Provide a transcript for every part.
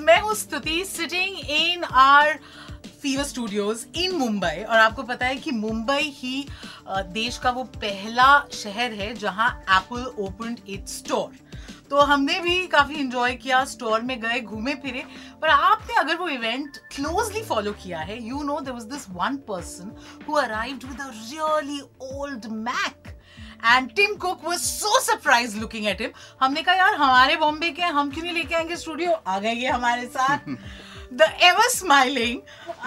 मैं हूँ Stuti sitting in our Fever studios in Mumbai और आपको पता है कि मुंबई ही देश का वो पहला शहर है जहाँ एप्पल ओपन इट स्टोर तो हमने भी काफ़ी इंजॉय किया स्टोर में गए, घूमे फिरे। पर आपने अगर वो इवेंट क्लोजली फॉलो किया है you know there was this one person who arrived with a really old Mac and Tim Cook was so surprise looking at him हमने कहा यार हमारे बॉम्बे के हैं, हम क्यों नहीं लेके आएँगे स्टूडियो आ गए ये हमारे साथ. द एवर स्माइलिंग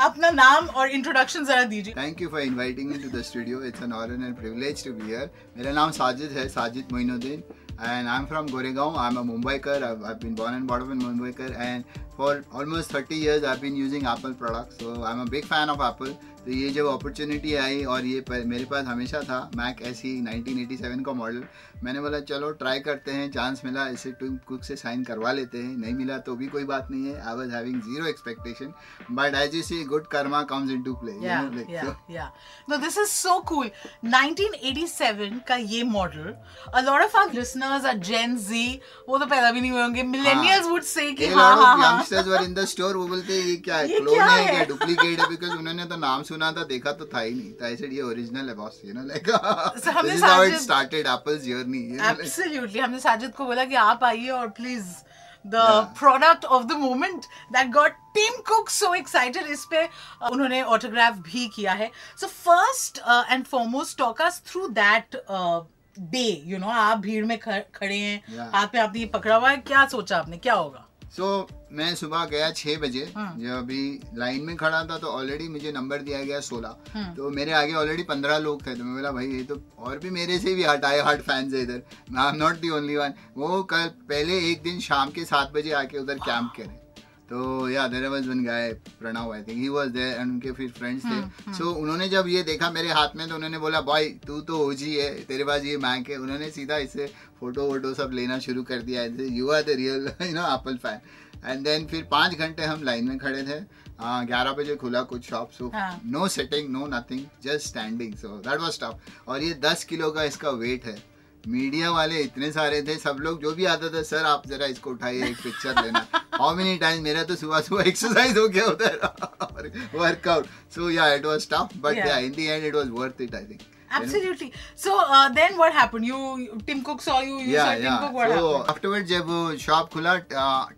अपना नाम और इंट्रोडक्शन जरा दीजिए। Thank you for inviting me to the studio it's an honour and privilege to be here मेरा नाम साजिद है Sajid Moinuddin. and I'm from Goregaon. I'm a Mumbaiker. I've, I've been born and brought up in Mumbaiker, and for almost 30 years I've been using Apple products. So I'm a big fan of Apple. तो ये जब opportunity आई और ये मेरे पास हमेशा था Mac S ही नाइनटीन का मॉडल मैंने बोला चलो ट्राई करते हैं चांस मिला इसे टू कुक से साइन करवा लेते हैं नहीं मिला तो भी कोई बात नहीं है I was having zero expectation but I you see good karma comes in to play this is so cool 1987 का ये model a of our listener listeners are Gen Z वो तो पैदा भी नहीं हुए होंगे। millennials would say कि हाँ हाँ हाँ। youngsters were in the store वो बोलते हैं, ये क्या है क्लोन है है? क्या डुप्लीकेट है? बिकॉज़ उन्होंने तो नाम सुना था देखा तो था ही नहीं। तो ऐसे ये ओरिजिनल है boss you know like this is how it Sajid- started Apple's journey you Absolutely. हमने साजिद को बोला कि आप आइए और please the product of the moment that got Tim Cook so excited इस पे uh, उन्होंने ऑटोग्राफ भी किया है। So first and foremost talk us through that day you know आप भीड़ में ख- खड़े हैं Yeah. हाथ में आपने ये पकड़ा हुआ है क्या सोचा आपने क्या होगा सो so, मैं सुबह गया छह बजे हाँ। जब अभी लाइन में खड़ा था तो ऑलरेडी मुझे नंबर दिया गया सोलह हाँ। तो मेरे आगे ऑलरेडी पंद्रह लोग थे तो मैं बोला भाई ये तो और भी मेरे से भी हटाए हार्ट फैंस है इधर I am not the only one वो कल पहले एक दिन शाम के सात बजे आके उधर कैंप करे तो yeah there was one guy Pranav I think he was there and उनके फिर फ्रेंड्स थे. सो so, उन्होंने जब ये देखा मेरे हाथ में तो उन्होंने बोला बॉय तू तो ओजी है तेरे पास ये मैक है. उन्होंने सीधा इससे फ़ोटो वोटो सब लेना शुरू कर दिया. You are the real you know Apple fan and then फिर पाँच घंटे हम लाइन में खड़े थे. ग्यारह बजे खुला कुछ शॉप सो हाँ। No sitting no nothing just standing so that was tough और ये दस किलो का इसका वेट है. मीडिया वाले इतने सारे थे. सब लोग जो भी आता था सर आप जरा इसको उठाइए एक पिक्चर लेना. हाउ मेनी टाइम मेरा तो सुबह सुबह एक्सरसाइज हो गया उधर वर्कआउट सो या it was tough but yeah in the end it was worth it I think Absolutely. So uh, then what happened? You Tim Cook saw you. You या saw Tim या Cook. What so happened? Afterward जब shop खुला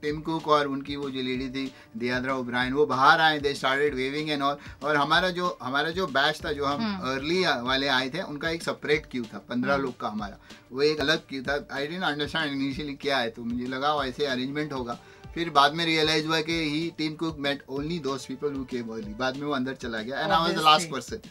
Tim Cook और उनकी वो जो lady थी दियाद्रा O'Brien वो बाहर आए they started waving and all और हमारा जो हमारा जो बैच था जो हम हम्म। अर्ली वाले आए थे उनका एक सेपरेट क्यू था पंद्रह लोग का हमारा वो एक अलग क्यू था आई डेंट अंडरस्टैंड इनिशियली क्या है तो मुझे लगा वैसे अरेंजमेंट होगा फिर बाद में रियलाइज़ हुआ कि he Tim Cook met only those people who came early बाद में वो अंदर चला गया. And I was the last person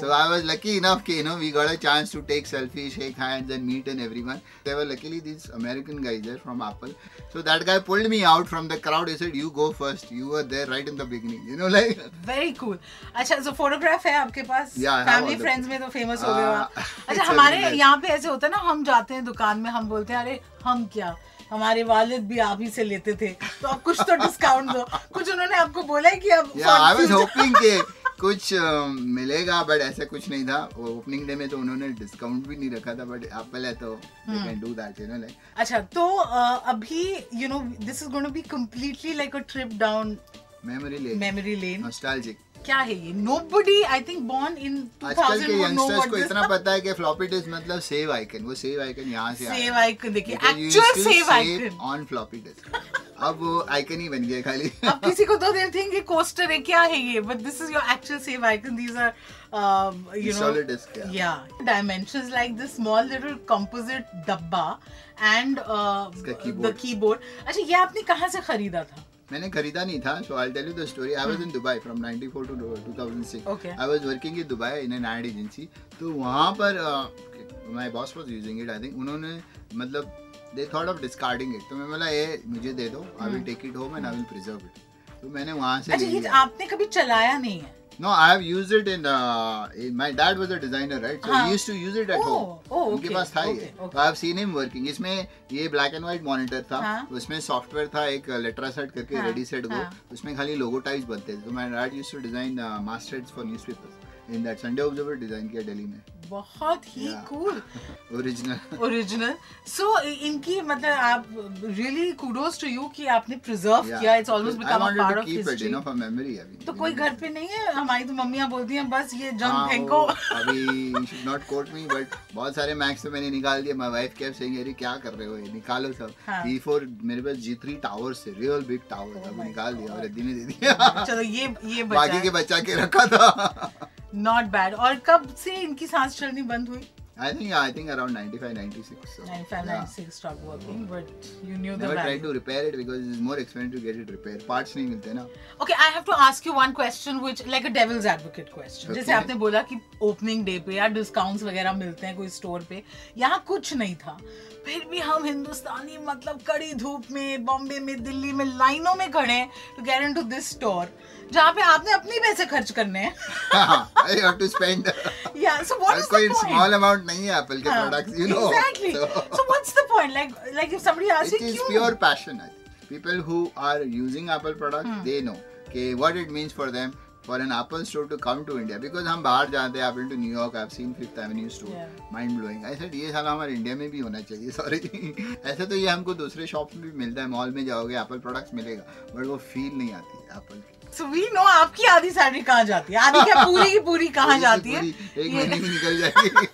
so I was lucky enough कि you know we got a chance to take selfie shake hands and meet and everyone they were luckily this American guys there from Apple so that guy pulled me out from the crowd he said you go first you were there right in the beginning you know like very cool अच्छा so photograph है आपके पास? Family friends में तो famous हो गए अच्छा हमारे यहाँ पे ऐसे होता है ना हम जाते हैं दुकान में हम बोलते हैं अरे हम क्या? हमारे वालिद भी आप ही से लेते थे। तो आप कुछ तो डिस्काउंट दो। कुछ उन्होंने आपको बोला है कि अब I was for कि कुछ अ, मिलेगा बट ऐसा कुछ नहीं था। ओपनिंग डे में तो उन्होंने डिस्काउंट भी नहीं रखा था बट एप्पल है तो do that you know like अच्छा तो uh, अभी you know this is going to be completely like a trip down memory lane memory lane nostalgic क्या है ये? Nobody I think born in आजकल 2000 के यंगस्टर्स को इतना पता है कि फ्लॉपी डिस्क मतलब सेव आइकन वो सेव आइकन यहाँ से सेव आइकन देखिए actual save icon on floppy disk अब वो आइकन ही बन गया खाली। अब किसी को तो दे थिंक ये कोस्टर है क्या है ये? But this is your actual save icon these are you know Solid disk, yeah. yeah. Dimensions like this small little composite डब्बा and uh, the keyboard. अच्छा ये आपने कहाँ से खरीदा था? मैंने खरीदा नहीं था so I tell you the story I was in Dubai from 94 to 2006 Okay. I was working in Dubai in an ad agency तो वहाँ पर my boss was using it I think उन्होंने मतलब they thought of discarding it तो मैं बोला ये मुझे दे दो. I will take it home and I will preserve it तो मैंने वहाँ से अच्छा ये आपने कभी चलाया नहीं है? No, I have used it in. Uh, in my dad was a designer, right? So हाँ. he used to use it at Oh, home. oh, उनके okay, पास था ये. okay, okay. तो I have seen him working. इसमें ये black and white monitor था. हाँ. उसमें software था एक लेट्रा सेट करके हाँ, रेडी सेट गो. हाँ. उसमें खाली logo types बनते थे. So my dad used to design uh, mastheads for newspapers. In that Sunday Observer design किया दिल्ली में. बहुत ही कूल Original. ओरिजिनल सो इनकी मतलब आप रियली कुडोस टू यू कि आपने प्रिजर्व Yeah. किया it's almost become a part of history memory. I mean, तो कोई घर पे नहीं है? हमारी तो मम्मियाँ बोलती हैं बस ये जंग हाँ, फेंको. अभी should not quote me but बहुत सारे मैक्स तो मैंने निकाल दिए। माय वाइफ केप सेइंग अरे क्या कर रहे हो? ये निकालो सब. हाँ। B4 मेरे पास G3 टावर्स थे रियल बिग टावर अभी निकाल दिया और रद्दी ने दे दिया। चलो ये ये बाकी के बचा बचा के रखा था। नॉट बैड और कब से इनकी सांस चलनी बंद हुई? I think I think around 95 96 so 95 yeah. 96 stop working but you knew Never the Never tried to repair it because it's more expensive to get it repaired. Parts नहीं मिलते ना. Okay, I have to ask you one question which like a devil's advocate question. जैसे आपने बोला कि opening day पे या discounts वगैरह मिलते हैं कोई स्टोर पे यहाँ कुछ नहीं था फिर भी हम हिंदुस्तानी मतलब कड़ी धूप में बॉम्बे में दिल्ली में लाइनों में खड़े हैं to get into this store जहाँ पे आपने अपने पैसे खर्च करने हैं I have to spend. yeah so what is the point small amount नहीं है एप्पल के products you know exactly so what's the point like like if somebody asks you it pure passion I people who are using Apple products they know के what it means for them for an Apple store to come to India because हम बाहर जाते हैं Apple to New York I have seen Fifth Avenue store mind blowing I said ये साल हमारे India में भी होना चाहिए सॉरी ऐसे तो ये हमको दूसरे शॉप में भी मिलता है मॉल में जाओगे एप्पल प्रोडक्ट्स मिलेगा. बट वो फील नहीं आती एप्पल सो वी नो आपकी आधी सैलरी कहाँ जाती है? आधी क्या पूरी की पूरी कहाँ जाती है? एक महीने निकल जाएगी।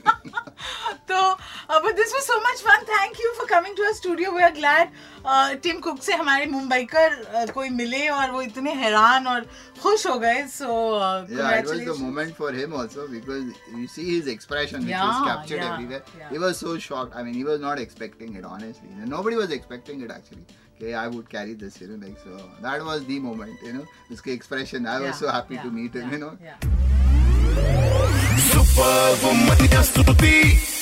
But this was so much fun thank you for coming to a studio we are glad Tim Cook से हमारे मुंबईकर uh, कोई मिले और वो इतने हैरान और खुश हो गए so Yeah, it was the congratulation moment for him also because you see his expression which Yeah, was captured yeah, everywhere. yeah. He was so shocked. I mean, he was not expecting it honestly. Nobody was expecting it actually. Okay, I would carry this, you know, like so. That was the moment, you know. His expression. I was so happy yeah, to meet him, yeah, you know. Superwoman स्तुति